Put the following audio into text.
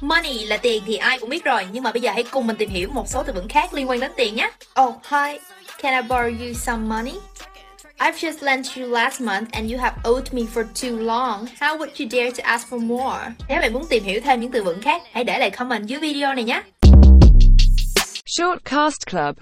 Money là tiền thì ai cũng biết rồi, nhưng mà bây giờ hãy cùng mình tìm hiểu một số từ vựng khác liên quan đến tiền nhé. Oh, hi. Can I borrow you some money? I've just lent you last month and you have owed me for too long. How would you dare to ask for more? Nếu bạn muốn tìm hiểu thêm những từ vựng khác, hãy để lại comment dưới video này nhé. Shortcast Club